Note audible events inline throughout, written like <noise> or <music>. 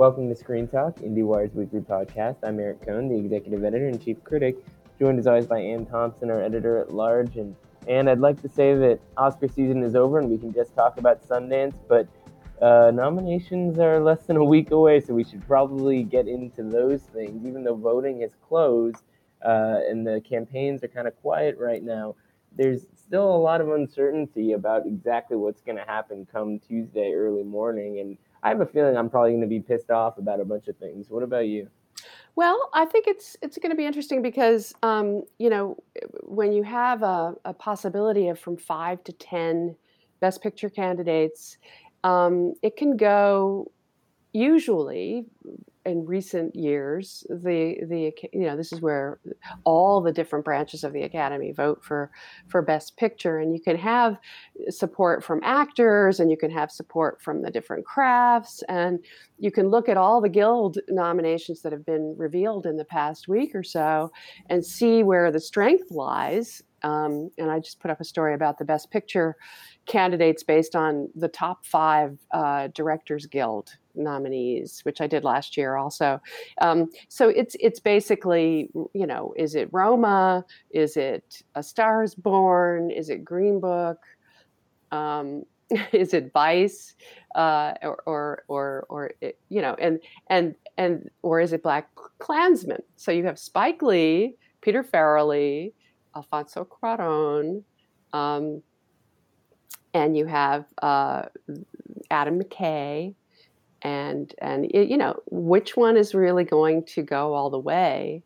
Welcome to Screen Talk, IndieWire's weekly podcast. I'm Eric Kohn, the executive editor and chief critic, joined as always by Anne Thompson, our editor at large. And and I'd like to say that Oscar season is over and we can just talk about Sundance, but uh, nominations are less than a week away, so we should probably get into those things. Even though voting has closed uh, and the campaigns are kind of quiet right now, there's still a lot of uncertainty about exactly what's going to happen come Tuesday early morning. And I have a feeling I'm probably going to be pissed off about a bunch of things. What about you? Well, I think it's it's going to be interesting because um, you know when you have a, a, possibility of from five to ten best picture candidates, um, it can go usually in recent years, the the you know this is where all the different branches of the academy vote for for best picture, and you can have support from actors, and you can have support from the different crafts, and you can look at all the guild nominations that have been revealed in the past week or so, and see where the strength lies. Um, and I just put up a story about the best picture candidates based on the top five uh, Directors Guild nominees, which I did last year also. Um, so it's it's basically you know is it Roma? Is it A Star Is Born? Is it Green Book? Um, <laughs> is it Vice? Uh, or or or, or it, you know and and and or is it Black Klansman? So you have Spike Lee, Peter Farrelly, Alfonso Cuarón. Um, and you have uh, Adam McKay, and and you know which one is really going to go all the way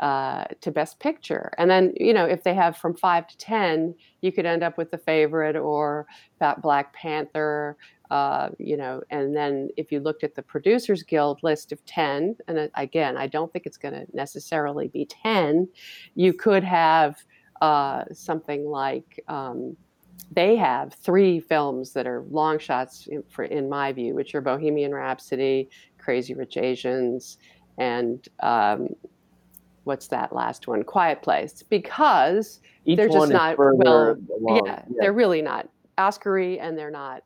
uh, to Best Picture, and then you know if they have from five to ten, you could end up with the favorite or that Black Panther. Uh, you know, and then if you looked at the Producers Guild list of 10, and again, I don't think it's going to necessarily be 10, you could have uh, something like um, they have three films that are long shots in, for, in my view, which are Bohemian Rhapsody, Crazy Rich Asians, and um, what's that last one? Quiet Place, because Each they're just not well. Yeah, yeah, they're really not Oscary, and they're not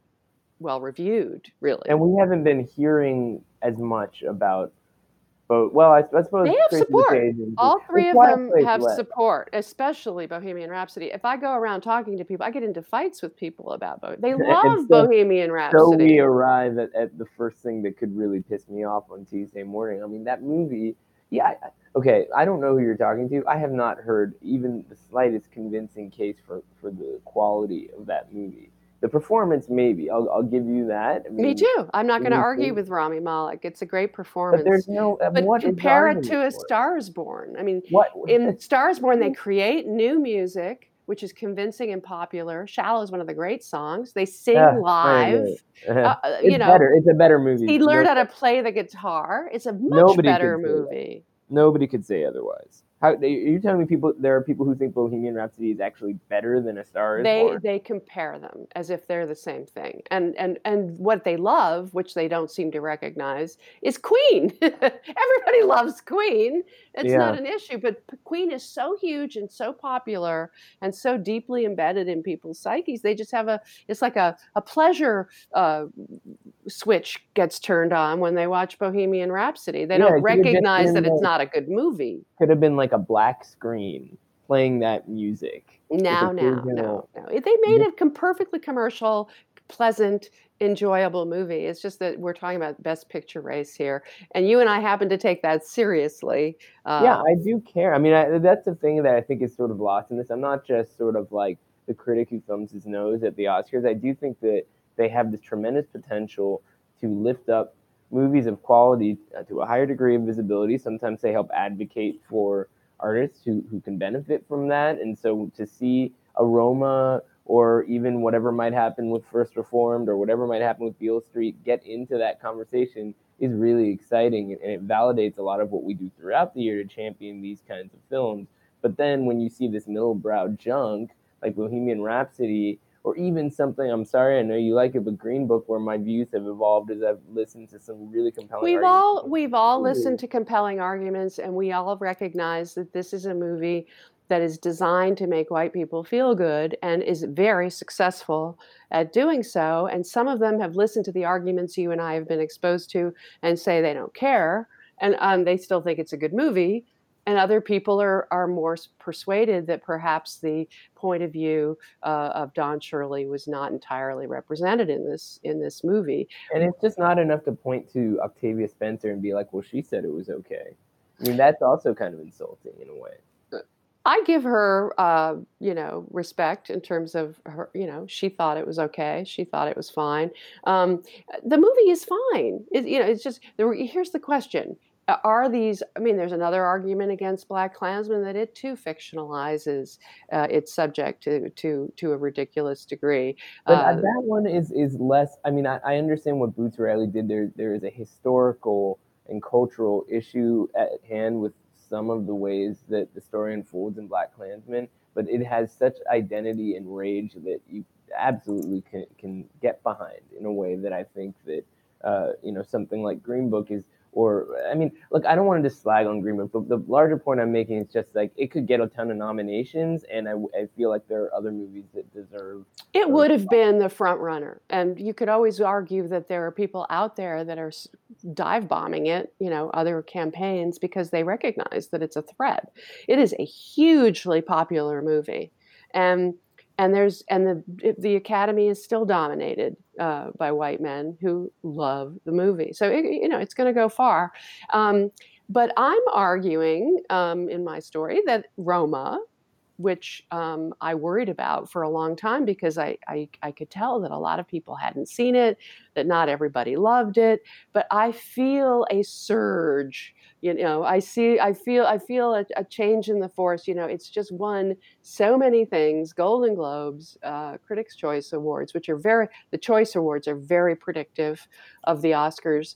well reviewed, really. And we haven't been hearing as much about but well, I, I suppose they have support. All three of them have left. support, especially Bohemian Rhapsody. If I go around talking to people, I get into fights with people about Bohemian. They <laughs> love so, Bohemian Rhapsody. So we arrive at, at the first thing that could really piss me off on Tuesday morning. I mean, that movie. Yeah, okay. I don't know who you're talking to. I have not heard even the slightest convincing case for for the quality of that movie. The performance, maybe I'll, I'll give you that. I mean, Me too. I'm not going to argue with Rami Malek. It's a great performance. But there's no. But compare it to A Stars Born. I mean, what in <laughs> Stars Born they create new music which is convincing and popular. Shallow is one of the great songs. They sing yeah, live. <laughs> Uh, uh you know, better. It's a better movie. He learned how to play the guitar. It's a much Nobody better movie. Nobody could say otherwise. How are you telling me people there are people who think Bohemian Rhapsody is actually better than A Star Is they, Born? They compare them as if they're the same thing, and and and what they love, which they don't seem to recognize, is Queen. <laughs> Everybody loves Queen. It's yeah. not an issue, but Queen is so huge and so popular and so deeply embedded in people's psyches. They just have a it's like a a pleasure uh, switch gets turned on when they watch Bohemian Rhapsody. They yeah, don't recognize that it's not a good movie. Could have been like a black screen playing that music. No, no, no, no. They made it com- perfectly commercial, pleasant, enjoyable movie. It's just that we're talking about best picture race here, and you and I happen to take that seriously. Uh, yeah, I do care. I mean, I, that's the thing that I think is sort of lost in this. I'm not just sort of like the critic who thumbs his nose at the Oscars. I do think that they have this tremendous potential to lift up movies of quality uh, to a higher degree of visibility. Sometimes they help advocate for artists who, who can benefit from that. And so to see Aroma or even whatever might happen with First Reformed or whatever might happen with Beale Street get into that conversation is really exciting. And it validates a lot of what we do throughout the year to champion these kinds of films. But then when you see this middle brow junk like Bohemian Rhapsody or even something. I'm sorry, I know you like it, but Green Book, where my views have evolved as I've listened to some really compelling. We've all we've all listened to compelling arguments, and we all recognize that this is a movie that is designed to make white people feel good and is very successful at doing so. And some of them have listened to the arguments you and I have been exposed to and say they don't care and um, they still think it's a good movie and other people are, are more persuaded that perhaps the point of view uh, of Don Shirley was not entirely represented in this in this movie. And it's just not enough to point to Octavia Spencer and be like, "Well, she said it was okay." I mean, that's also kind of insulting in a way. I give her, uh, you know, respect in terms of her. You know, she thought it was okay. She thought it was fine. Um, the movie is fine. It, you know, it's just there, here's the question: are these i mean there's another argument against BlacKkKlansman that it too fictionalizes uh, its subject to to to a ridiculous degree. But uh, that one is is less i mean I, I, understand what boots riley did. There there is a historical and cultural issue at hand with some of the ways that the story unfolds in BlacKkKlansman but it has such identity and rage that you absolutely can, can get behind in a way that i think that uh, you know something like green book is or I mean, look, I don't want to just slag on Green Book, but the larger point I'm making is just like it could get a ton of nominations, and I, I feel like there are other movies that deserve. It would have been the front runner, and you could always argue that there are people out there that are dive bombing it, you know, other campaigns because they recognize that it's a threat. It is a hugely popular movie, and and there's and the the academy is still dominated uh, by white men who love the movie so it, you know it's going to go far um, but i'm arguing um, in my story that roma which um, I worried about for a long time because I, I, I, could tell that a lot of people hadn't seen it, that not everybody loved it. But I feel a surge you know i see i feel i feel a, a, change in the force you know it's just won so many things golden globes uh, critics choice awards which are very the choice awards are very predictive of the oscars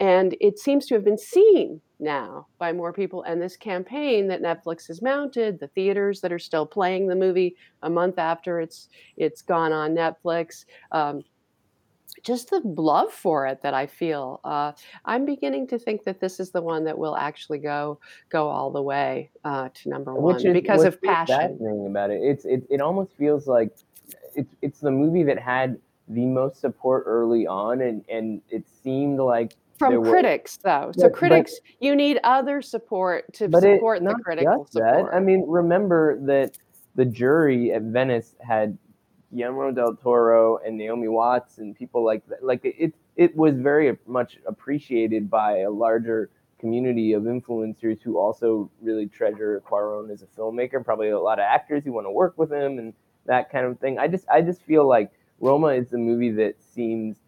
and it seems to have been seen now by more people and this campaign that netflix has mounted the theaters that are still playing the movie a month after it's it's gone on netflix um, just the love for it that I feel. Uh, I'm beginning to think that this is the one that will actually go go all the way uh, to number one is, because of passion. Fascinating about it, it's it, it almost feels like it's it's the movie that had the most support early on, and and it seemed like from critics were, though. So critics, but, you need other support to support it, the critical support. That. I mean, remember that the jury at Venice had Guillermo del Toro and Naomi Watts and people like that. Like it, it was very much appreciated by a larger community of influencers who also really treasure Cuarón as a filmmaker. Probably a lot of actors who want to work with him and that kind of thing. I just, I just feel like Roma is a movie that seems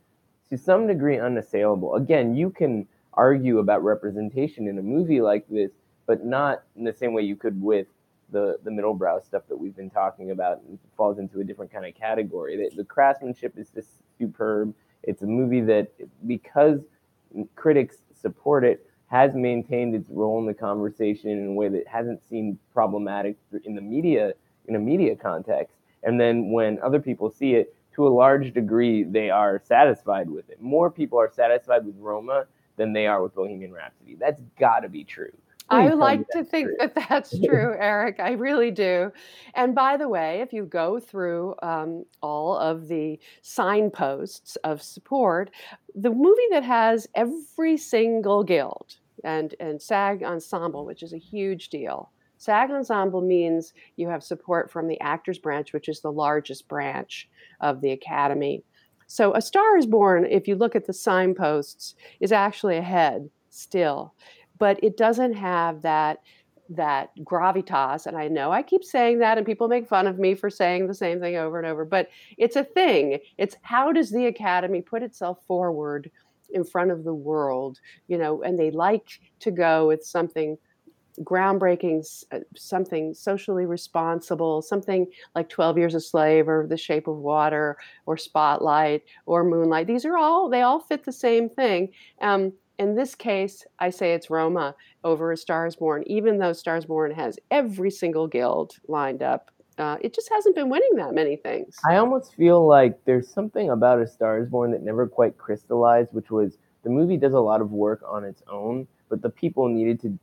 to some degree unassailable. Again, you can argue about representation in a movie like this, but not in the same way you could with the the middle brow stuff that we've been talking about falls into a different kind of category. The, the craftsmanship is just superb. It's a movie that because critics support it has maintained its role in the conversation in a way that hasn't seemed problematic in the media in a media context. And then when other people see it, to a large degree, they are satisfied with it. More people are satisfied with Roma than they are with Bohemian Rhapsody. That's got to be true. I like to think true. that that's <laughs> true, Eric. I really do. And by the way, if you go through um, all of the signposts of support, the movie that has every single guild and, and SAG ensemble, which is a huge deal. SAG ensemble means you have support from the actors branch, which is the largest branch of the academy. So, A Star is Born, if you look at the signposts, is actually ahead still but it doesn't have that that gravitas and i know i keep saying that and people make fun of me for saying the same thing over and over but it's a thing. It's how does the academy put itself forward in front of the world you know and they like to go with something groundbreaking uh, something socially responsible something like 12 years a slave or the shape of water or spotlight or moonlight. These are all they all fit the same thing. Um, in this case, I say it's Roma over a Stars Born, even though Stars Born has every single guild lined up. Uh, it just hasn't been winning that many things. I almost feel like there's something about a Stars Born that never quite crystallized, which was the movie does a lot of work on its own, but the people needed to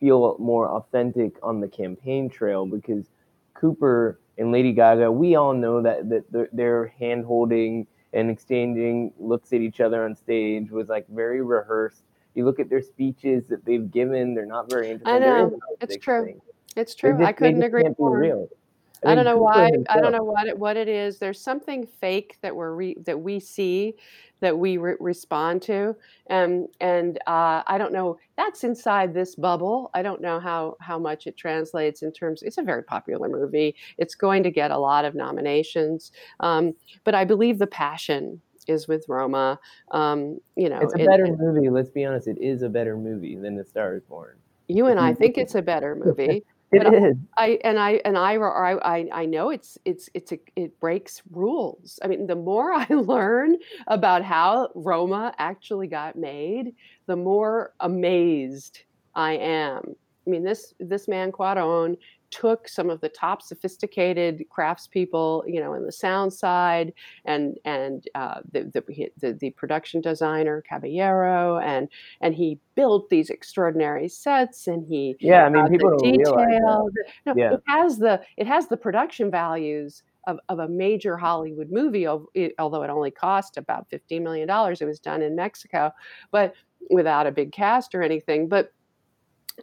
feel more authentic on the campaign trail because Cooper and Lady Gaga, we all know that that they're hand holding and exchanging looks at each other on stage was like very rehearsed. You look at their speeches that they've given; they're not very interesting. I know it's true. Thing. It's true. Just, I couldn't agree more. I, don't know why. I don't know what it, what it is. There's something fake that we're re, that we see, that we re- respond to, and and uh, I don't know. That's inside this bubble. I don't know how how much it translates in terms. It's a very popular movie. It's going to get a lot of nominations, um, but I believe the passion is with Roma. Um, you know, it's a better it, movie. Let's be honest. It is a better movie than The Star Is Born. You and I think it's a better <laughs> movie. It but is. I and I and I I I know it's it's it's a it breaks rules. I mean, the more <laughs> I learn about how Roma actually got made, the more amazed I am. I mean, this this man Cuarón took some of the top sophisticated craftspeople, you know, in the sound side, and and uh, the, the, the the production designer Caballero, and and he built these extraordinary sets, and he yeah, I mean, people don't detail. realize. No, yeah. it has the it has the production values. Of, of a major Hollywood movie, although it only cost about $15 million. It was done in Mexico, but without a big cast or anything. But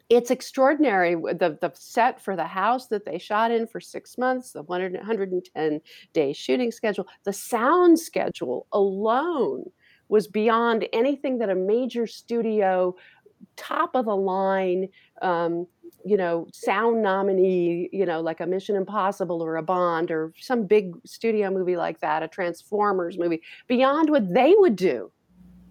it's extraordinary the the set for the house that they shot in for six months the 110 day shooting schedule the sound schedule alone was beyond anything that a major studio top of the line um, you know sound nominee you know like a mission impossible or a bond or some big studio movie like that a transformers movie beyond what they would do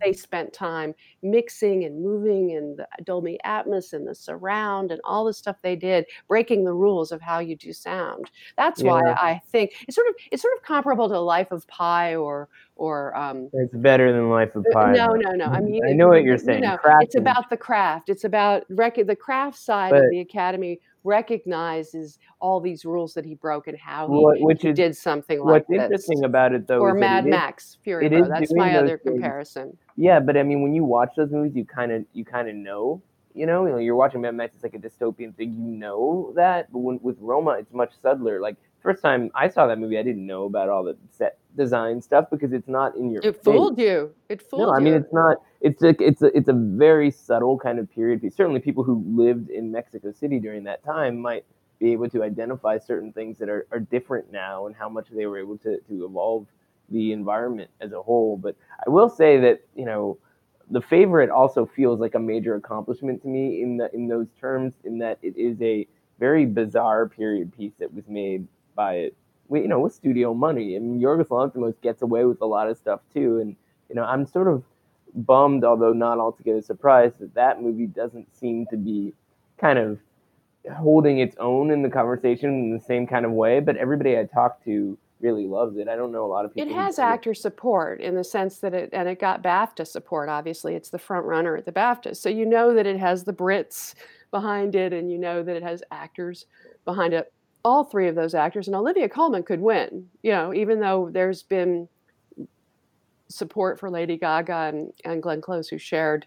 they spent time mixing and moving and the Dolby Atmos and the surround and all the stuff they did, breaking the rules of how you do sound. That's yeah. why I think it's sort of it's sort of comparable to Life of Pi or or um, it's better than Life of uh, Pi. No, no, no. I mean, I know what you're saying. You know, it's about the craft. It's about rec- the craft side but, of the academy recognizes all these rules that he broke and how he, what, which he is, did something like that. what's interesting about it though or mad max fury road that's my other things. comparison yeah but i mean when you watch those movies you kind of you kind of know you know, you know, you're watching Mad Max, it's like a dystopian thing. You know that, but when, with Roma, it's much subtler. Like first time I saw that movie, I didn't know about all the set design stuff because it's not in your. It face. fooled you. It fooled you. no, I mean it's not. It's a it's a it's a very subtle kind of period piece. Certainly, people who lived in Mexico City during that time might be able to identify certain things that are, are different now and how much they were able to to evolve the environment as a whole. But I will say that you know the favorite also feels like a major accomplishment to me in the in those terms in that it is a very bizarre period piece that was made by it you know with studio money I mean Yorgos Lanthimos gets away with a lot of stuff too and you know I'm sort of bummed although not altogether surprised that that movie doesn't seem to be kind of holding its own in the conversation in the same kind of way but everybody I talked to really loves it. I don't know a lot of people. It has actor support in the sense that it and it got BAFTA support. Obviously, it's the front runner at the BAFTA, so you know that it has the Brits behind it, and you know that it has actors behind it. All three of those actors, and Olivia Colman could win. You know, even though there's been support for Lady Gaga and, and Glenn Close, who shared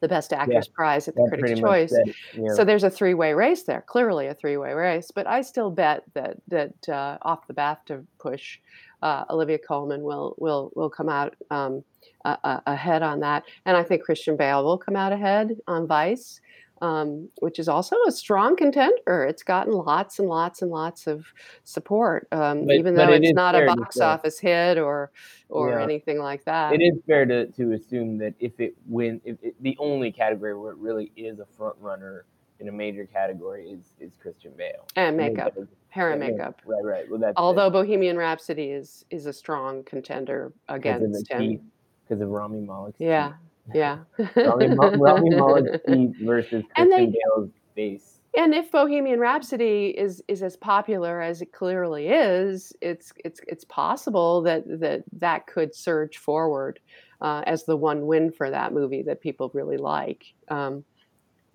the Best Actress yeah, prize at the Critics' Choice. yeah. So there's a three-way race there, clearly a three-way race. But I still bet that that uh, off the BAFTA push, uh, Olivia Colman will will will come out um, uh, ahead on that, and I think Christian Bale will come out ahead on Vice um, which is also a strong contender. It's gotten lots and lots and lots of support, um, but, even though it it's not a box office hit or or yeah. anything like that. It is fair to, to assume that if it win, if it, the only category where it really is a front runner in a major category is is Christian Bale and makeup, hair and makeup. Right, right. Well, that's although it. Bohemian Rhapsody is is a strong contender against him because of Rami Malek. Yeah. Yeah. Rami, Rami Malek's feet versus Christian Bale's face. And if Bohemian Rhapsody is is as popular as it clearly is, it's it's it's possible that that that could surge forward uh, as the one win for that movie that people really like. Um,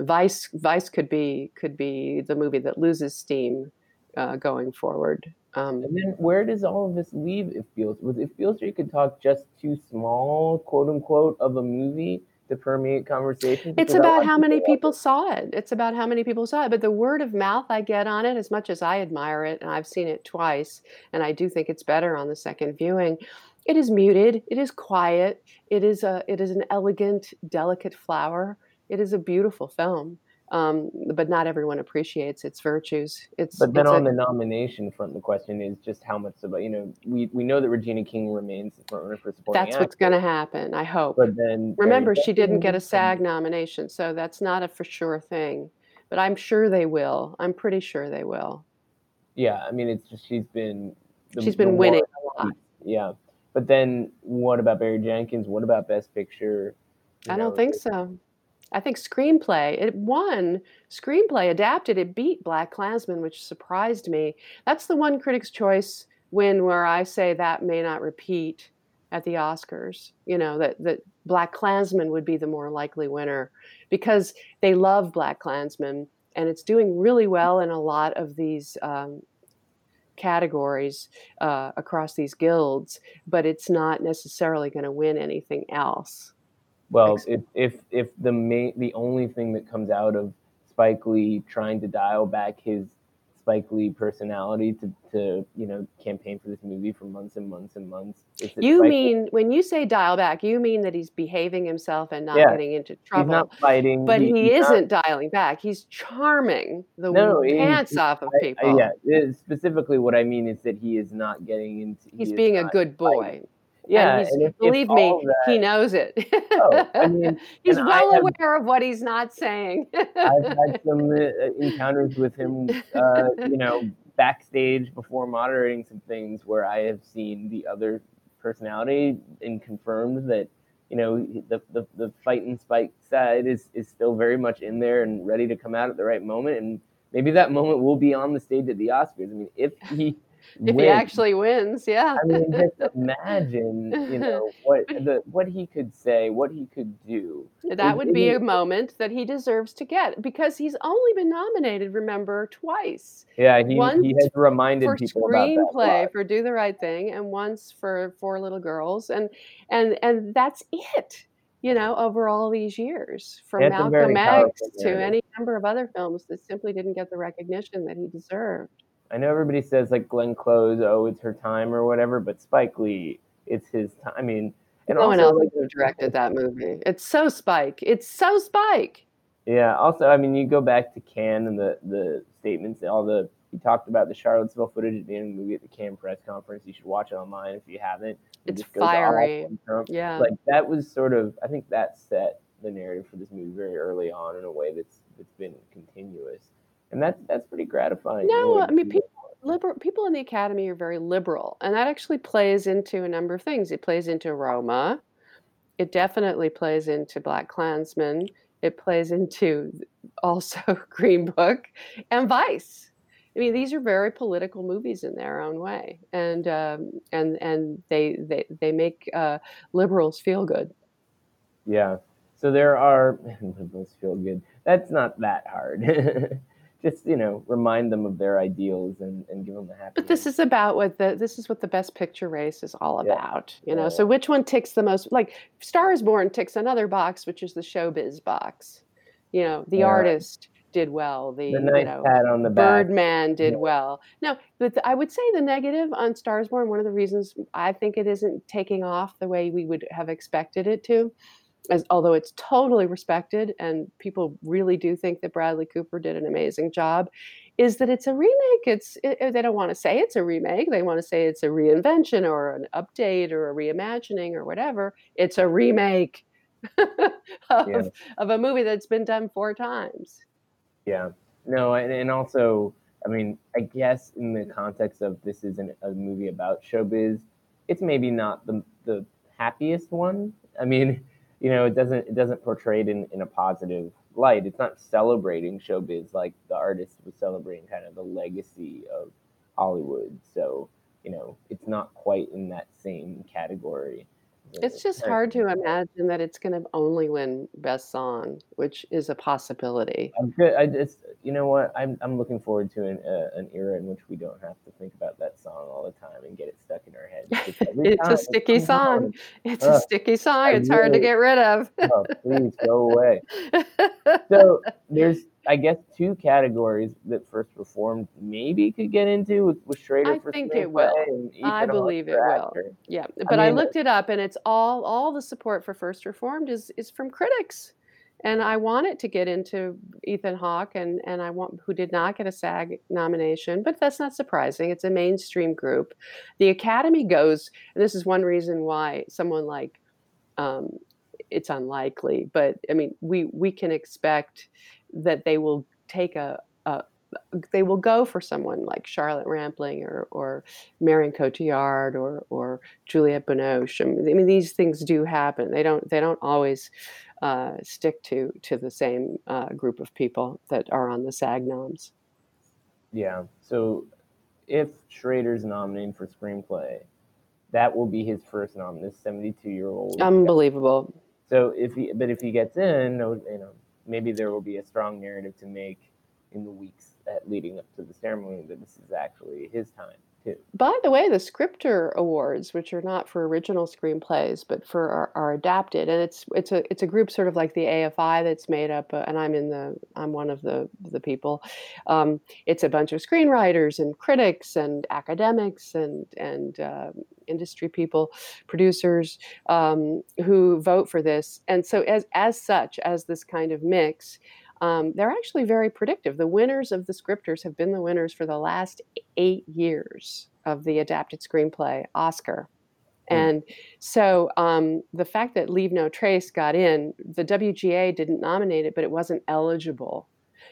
Vice Vice could be could be the movie that loses steam uh, going forward. Um, and then where does all of this leave if Beale? Was if Beale Street could talk just too small, quote unquote, of a movie to permeate conversation. It's about how many people saw it. It's about how many people saw it. But the word of mouth I get on it, as much as I admire it, and I've seen it twice, and I do think it's better on the second viewing. It is muted. It is quiet. It is a. It is an elegant, delicate flower. It is a beautiful film um, but not everyone appreciates its virtues. It's but then it's on a, the nomination front, the question is just how much about you know we we know that Regina King remains the front runner for supporting. That's what's going to happen. I hope. But then remember, she didn't get a SAG nomination, so that's not a for sure thing. But I'm sure they will. I'm pretty sure they will. Yeah, I mean, it's just she's been the, she's been winning a lot. Yeah, but then what about Barry Jenkins? What about Best Picture? I know, don't think so. I think screenplay, it won. Screenplay adapted, it beat BlacKkKlansman, which surprised me. That's the one Critics' Choice win where I say that may not repeat at the Oscars. You know, that, that BlacKkKlansman would be the more likely winner because they love BlacKkKlansman and it's doing really well in a lot of these um, categories uh, across these guilds, but it's not necessarily going to win anything else. Well, if if if the main the only thing that comes out of Spike Lee trying to dial back his Spike Lee personality to, to you know campaign for this movie for months and months and months. You Spike mean Lee, when you say dial back, you mean that he's behaving himself and not yeah, getting into trouble. He's not fighting, but he, he isn't not, dialing back. He's charming the no, pants off of people. I, yeah, specifically what I mean is that he is not getting into. He's he being a good boy. Fighting. Yeah, and, and if, believe if me, that, he knows it. Oh, I <laughs> mean, he's well have, aware of what he's not saying. I've had <laughs> some uh, encounters with him, uh, you know, backstage before moderating some things where I have seen the other personality and confirmed that you know the the, the fight and spike side is is still very much in there and ready to come out at the right moment and maybe that moment will be on the stage at the Oscars. I mean, if he if he actually wins, yeah. I mean, just <laughs> imagine, you know, <laughs> what the what he could say, what he could do. That would be a moment that he deserves to get because he's only been nominated, remember, twice. Yeah, he, once he has reminded for people screenplay for Do the Right Thing, and once for Four Little Girls, and and and that's it. You know, over all these years, from it's Malcolm X to any number of other films that simply didn't get the recognition that he deserved. I know everybody says like Glenn Close, oh, it's her time or whatever, but Spike Lee, it's his time. I mean, and no one else like, directed that movie. It's so Spike. It's so Spike. Yeah. Also, I mean, you go back to Cannes and the the statements, all the he talked about the Charlottesville footage at the end of the movie at the Cannes press conference. You should watch it online if you haven't. It it's fiery. Yeah. Like that was sort of. I think that set the narrative for this movie very early on in a way that's that's been continuous and that's that's pretty gratifying. No, I mean people liberal people in the academy are very liberal, and that actually plays into a number of things. It plays into Roma. It definitely plays into BlacKkKlansman. It plays into <laughs> also Green Book and Vice. I mean, these are very political movies in their own way, and um, and and they they they make uh, liberals feel good. Yeah. So there are <laughs> liberals feel good. That's not that hard. <laughs> just you know remind them of their ideals and, and give them a happy. But this is about what the this is what the best picture race is all yeah. about. You know, so which one ticks the most? Like Star is Born ticks another box, which is the showbiz box. You know, the yeah. artist did well. The, the nice you know, pat on the back. Birdman did well. No, but the, I would say the negative on Stars Born. One of the reasons I think it isn't taking off the way we would have expected it to as although it's totally respected and people really do think that Bradley Cooper did an amazing job, is that it's a remake. It's it, they don't want to say it's a remake. They want to say it's a reinvention or an update or a reimagining or whatever. It's a remake <laughs> of, yeah. of a movie that's been done four times. Yeah. No, and, and also, I mean, I guess in the context of this is an, a movie about showbiz, it's maybe not the the happiest one. I mean, you know, it doesn't it doesn't portray it in, in a positive light. It's not celebrating showbiz like the artist was celebrating kind of the legacy of Hollywood. So, you know, it's not quite in that same category. It's just hard to imagine that it's going to only win best song, which is a possibility. I'm good. I just, you know what? I'm I'm looking forward to an uh, an era in which we don't have to think about that song all the time and get it stuck in our head. <laughs> it's a sticky song. It's a sticky song. It's hard to get rid of. oh, please go <laughs> away. so there's, I guess, two categories that First Reformed maybe could get into with, with Schrader. I think it will. I believe it will. Yeah, but I, mean, I looked it up, and it's all all the support for First Reformed is is from critics and I wanted to get into Ethan Hawke, and and I want who did not get a SAG nomination, but that's not surprising. It's a mainstream group. The Academy goes, and this is one reason why someone like um, it's unlikely, but I mean, we we can expect that they will take a, a they will go for someone like Charlotte Rampling or, or Marion Cotillard or, or Juliette Binoche. I mean, these things do happen. They don't they don't always uh, stick to to the same uh, group of people that are on the SAG noms. Yeah. So if Schrader's nominating for screenplay, that will be his first nom. This seventy-two-year-old. Unbelievable. So if he, but if he gets in, no, you know, maybe there will be a strong narrative to make in the weeks leading up to the ceremony that this is actually his time By the way, the Scripter Awards, which are not for original screenplays but for are, are adapted, and it's it's a it's a group sort of like the AFI that's made up, uh, and I'm in the I'm one of the the people. Um, it's a bunch of screenwriters and critics and academics and and uh, industry people, producers um, who vote for this, and so as as such as this kind of mix um, they're actually very predictive. The winners of the scripters have been the winners for the last eight years of the adapted screenplay Oscar. Hmm. And so um, the fact that Leave No Trace got in, the WGA didn't nominate it, but it wasn't eligible.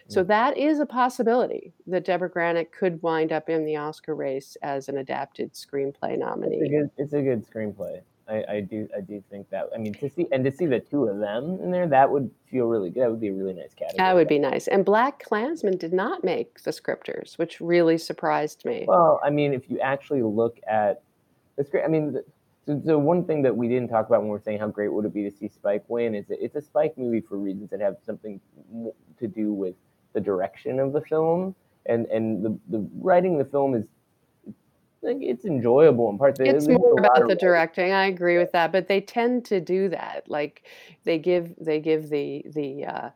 So hmm. that is a possibility that Debra Granik could wind up in the Oscar race as an adapted screenplay nominee. It's a good, it's a good screenplay. I, I do I do think that I mean to see and to see the two of them in there that would feel really good. That would be a really nice category. That would be nice. And BlacKkKlansman did not make the scripters, which really surprised me. Well, I mean, if you actually look at the script, I mean, the, so, so one thing that we didn't talk about when we are saying how great would it be to see Spike win is that it's a Spike movie for reasons that have something to do with the direction of the film and and the the writing the film is like it's enjoyable in parts. It's more about the directing. I agree with that, but they tend to do that. Like they give they give the the uh,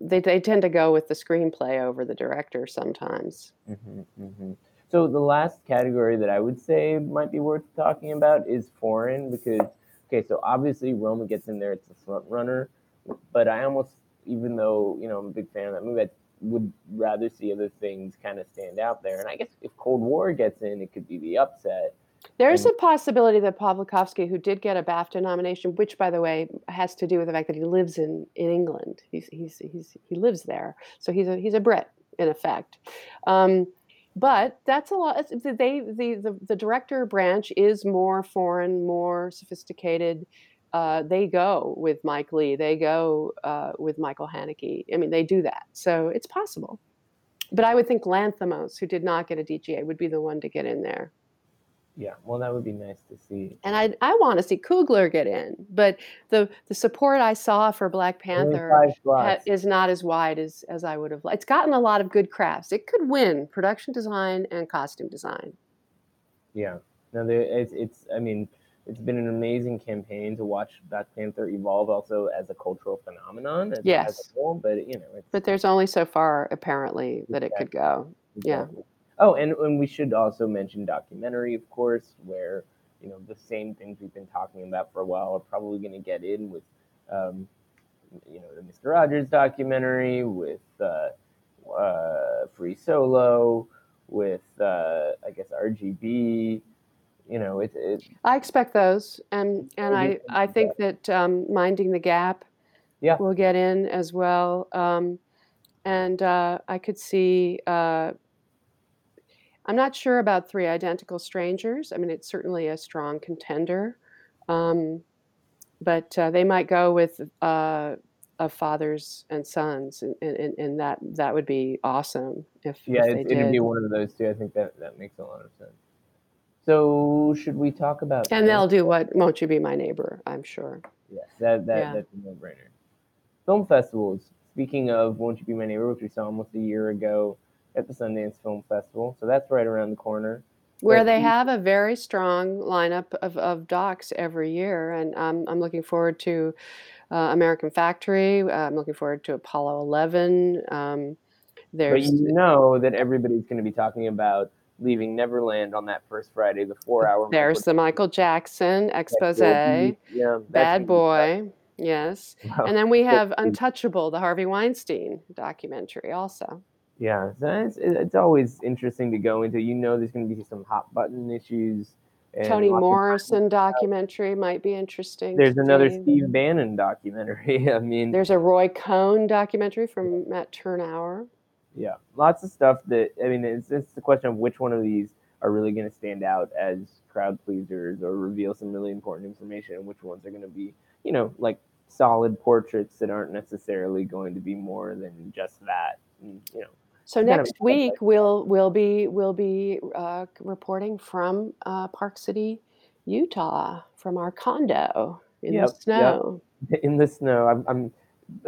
they they tend to go with the screenplay over the director sometimes. Mm-hmm, mm-hmm. So the last category that I would say might be worth talking about is foreign because okay, so obviously Roma gets in there; it's the front runner. But I almost, even though you know I'm a big fan of that movie, I would rather see other things kind of stand out there. And I guess if Cold War gets in, it could be the upset. There's and, a possibility that Pawlikowski, who did get a BAFTA nomination, which by the way has to do with the fact that he lives in, in England, he's, he's, he's, he lives there, so he's a he's a Brit in effect. Um, but that's a lot. They the, the the director branch is more foreign, more sophisticated uh, they go with Mike Leigh, they go uh, with Michael Haneke. I mean, they do that. So it's possible. But I would think Lanthimos, who did not get a DGA, would be the one to get in there. Yeah, well, that would be nice to see. And I, I want to see Coogler get in, but the the support I saw for Black Panther ha, is not as wide as as I would have. It's gotten a lot of good crafts. It could win production design and costume design. Yeah, no, it's it's. I mean, it's been an amazing campaign to watch Black Panther evolve also as a cultural phenomenon. As, yes. As whole, but you know, but there's only so far apparently that exactly. it could go. Exactly. Yeah. Oh, and, and we should also mention documentary, of course, where you know the same things we've been talking about for a while are probably going to get in with, um, you know, the Mister Rogers documentary, with uh, uh, Free Solo, with uh, I guess RGB you know, it, it I expect those, and and I I think that um, minding the gap, yeah, will get in as well. Um, and uh, I could see. Uh, I'm not sure about Three Identical Strangers. I mean, it's certainly a strong contender, um, but uh, they might go with uh, of fathers and sons, and, and, and, that that would be awesome if yeah, if it, would be one of those two. I think that that makes a lot of sense. So should we talk about? And they'll do what? Won't you be my neighbor? I'm sure. Yes, that that yeah. that's a no-brainer. Film festivals. Speaking of Won't You Be My Neighbor, which we saw almost a year ago at the Sundance Film Festival, so that's right around the corner. where But they have a very strong lineup of, of docs every year, and um, I'm looking forward to uh, American Factory. Uh, I'm looking forward to Apollo 11. Um, but there's you know that everybody's going to be talking about leaving Neverland on that first Friday, the four-hour. there's the Michael Jackson expose, Yeah, Bad Boy, yes, tough. and then we Wow. have Untouchable, the Harvey Weinstein documentary, also. Yeah, it's, it's always interesting to go into. You know, there's going to be some hot button issues. Toni Morrison documentary might be interesting. There's another see. Steve Bannon documentary. <laughs> I mean, There's a Roy Cohn documentary from Matt Tyrnauer. Yeah, lots of stuff that I mean, it's it's the question of which one of these are really going to stand out as crowd pleasers or reveal some really important information, and which ones are going to be, you know, like solid portraits that aren't necessarily going to be more than just that. And, you know, So Kind of next week we'll we'll be we'll be uh, reporting from uh, Park City, Utah, from our condo in Yep, the yep. snow. <laughs> in the snow. I'm, I'm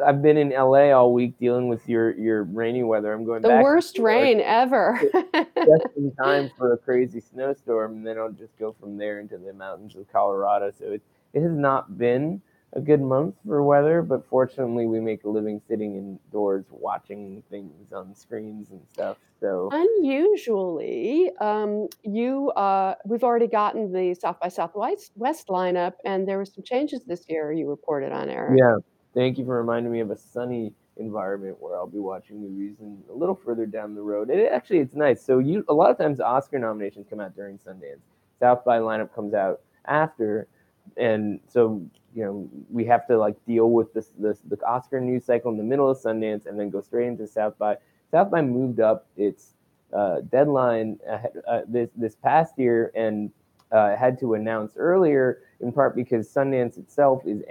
I've been in LA all week dealing with your your rainy weather. I'm going The back worst rain ever. <laughs> just in time for a crazy snowstorm, and then I'll just go from there into the mountains of Colorado. So it it has not been a good month for weather, but fortunately we make a living sitting indoors watching things on screens and stuff. So Unusually, um, you uh, we've already gotten the South by Southwest West lineup, and there were some changes this year. You reported on Eric. yeah, thank you for reminding me of a sunny environment where I'll be watching movies and a little further down the road. It actually it's nice. So you a lot of times Oscar nominations come out during Sundance. South by lineup comes out after, and so you know we have to like deal with this this the Oscar news cycle in the middle of Sundance and then go straight into South by. South by moved up its uh, deadline uh, this this past year and uh, had to announce earlier in part because Sundance itself is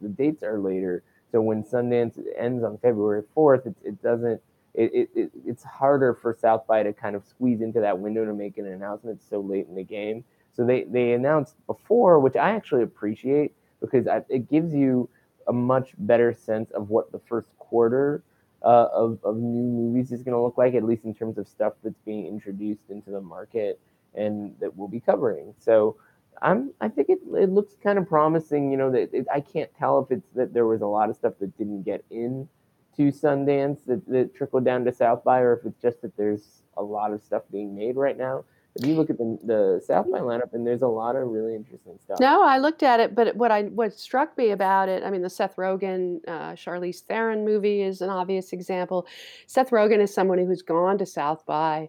the dates are later. So when Sundance ends on February fourth, it, it doesn't. It, it, it, it's harder for South by to kind of squeeze into that window to make an announcement so late in the game. So they, they announced before, which I actually appreciate because I, it gives you a much better sense of what the first quarter uh, of, of new movies is going to look like, at least in terms of stuff that's being introduced into the market and that we'll be covering. So I'm I think it, it looks kind of promising. You know that it, I can't tell if it's that there was a lot of stuff that didn't get in to Sundance that, that trickled down to South by, or if it's just that there's a lot of stuff being made right now. If you look at the, the South by lineup, and there's a lot of really interesting stuff. No, I looked at it, but what I what struck me about it, I mean, the Seth Rogen, uh, Charlize Theron movie is an obvious example. Seth Rogen is someone who's gone to South by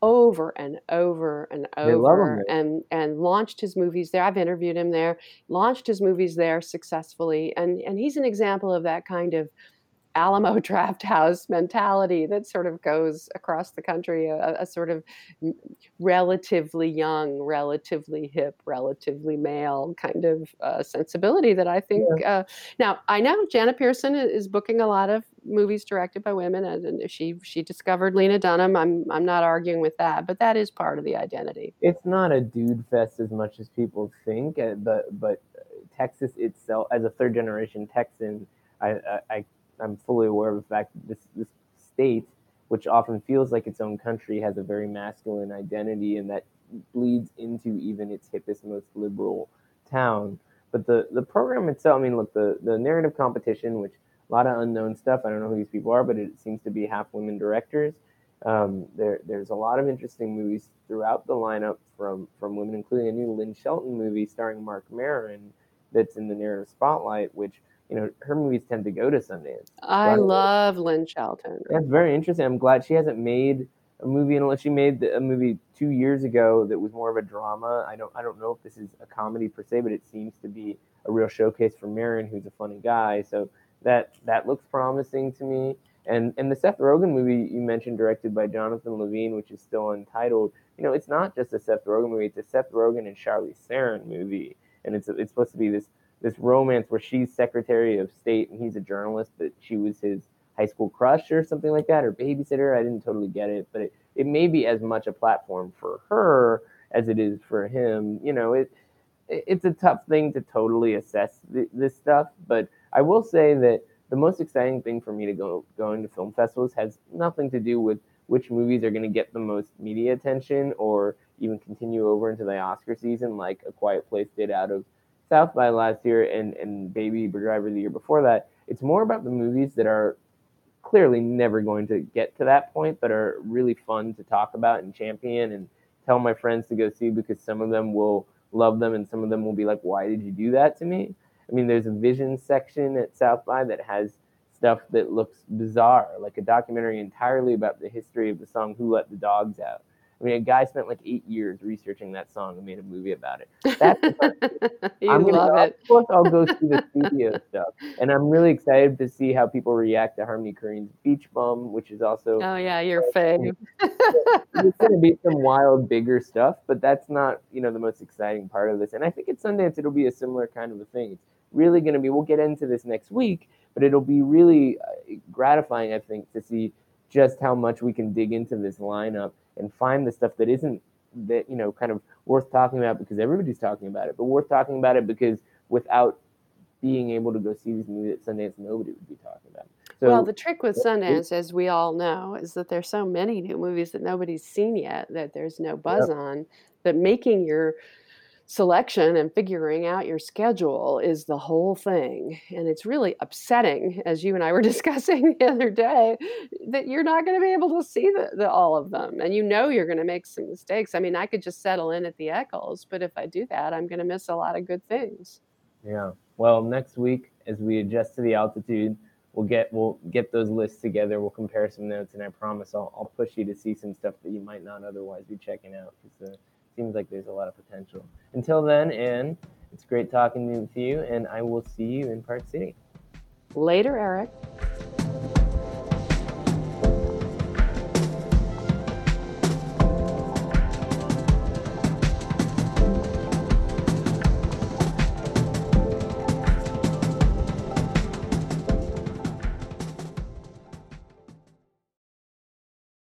over and over and him over and and launched his movies there. I've interviewed him there, launched his movies there successfully, and and he's an example of that kind of Alamo <laughs> Drafthouse mentality that sort of goes across the country, a, a sort of relatively young, relatively hip, relatively male kind of uh, sensibility that I think. Uh, now I know Janet Pierson is booking a lot of movies directed by women, and, she she discovered Lena Dunham. I'm I'm not arguing with that, but that is part of the identity. It's not a dude fest as much as people think, uh, but but Texas itself, as a third generation Texan, I, I, I I'm fully aware of the fact that this this state, which often feels like its own country, has a very masculine identity, and that bleeds into even its hippest, most liberal town. But the the program itself, I mean, look, the the narrative competition, which a lot of unknown stuff. I don't know who these people are, but it seems to be half women directors. Um, there, there's a lot of interesting movies throughout the lineup from from women, including a new Lynn Shelton movie starring Marc Maron that's in the narrative spotlight, which you know her movies tend to go to Sundance. I love Lynn Shelton. That's very interesting. I'm glad she hasn't made a movie unless she made a movie two years ago that was more of a drama. I don't I don't know if this is a comedy per se, but it seems to be a real showcase for Maron, who's a funny guy. So that that looks promising to me. And and the Seth Rogen movie you mentioned, directed by Jonathan Levine, which is still untitled. You know, it's not just a Seth Rogen movie; it's a Seth Rogen and Charlie Theron movie, and it's it's supposed to be this this romance where she's Secretary of State and he's a journalist, but she was his high school crush or something like that, or babysitter. I didn't totally get it, but it, it may be as much a platform for her as it is for him. You know, it it- it's a tough thing to totally assess th- this stuff, but I will say that the most exciting thing for me to go going to film festivals has nothing to do with which movies are going to get the most media attention or even continue over into the Oscar season, like A Quiet Place did out of South by last year and, and Baby Driver the year before that. It's more about the movies that are clearly never going to get to that point, but are really fun to talk about and champion and tell my friends to go see because some of them will love them and some of them will be like, why did you do that to me? I mean, there's a vision section at South by that has stuff that looks bizarre, like a documentary entirely about the history of the song Who Let the Dogs Out. I mean, a guy spent like eight years researching that song and made a movie about it. <laughs> That's <laughs> you I'm love it. Of course, I'll go see the <laughs> studio stuff, and I'm really excited to see how people react to Harmony Korine's Beach Bum, which is also Oh yeah, your fave. it's going to be some wild, bigger stuff, but that's not you know the most exciting part of this. And I think at Sundance it'll be a similar kind of a thing. It's really going to be. We'll get into this next week, but it'll be really uh, gratifying, I think, to see just how much we can dig into this lineup and find the stuff that isn't that you know kind of worth talking about because everybody's talking about it, but worth talking about it because without being able to go see these movies at Sundance, nobody would be talking about. It. So well, the trick with Sundance, as we all know, is that there's so many new movies that nobody's seen yet that there's no buzz yep. on. That making your selection and figuring out your schedule is the whole thing. And it's really upsetting, as you and I were <laughs> discussing the other day, that you're not going to be able to see the, the, all of them. And you know you're going to make some mistakes. I mean, I could just settle in at the Eccles, but if I do that, I'm going to miss a lot of good things. Yeah. Well, next week, as we adjust to the altitude, we'll get we'll get those lists together. We'll compare some notes, and I promise I'll, I'll push you to see some stuff that you might not otherwise be checking out because seems like there's a lot of potential. Until then, Anne, it's great talking with you, and I will see you in Park City. Later, Eric.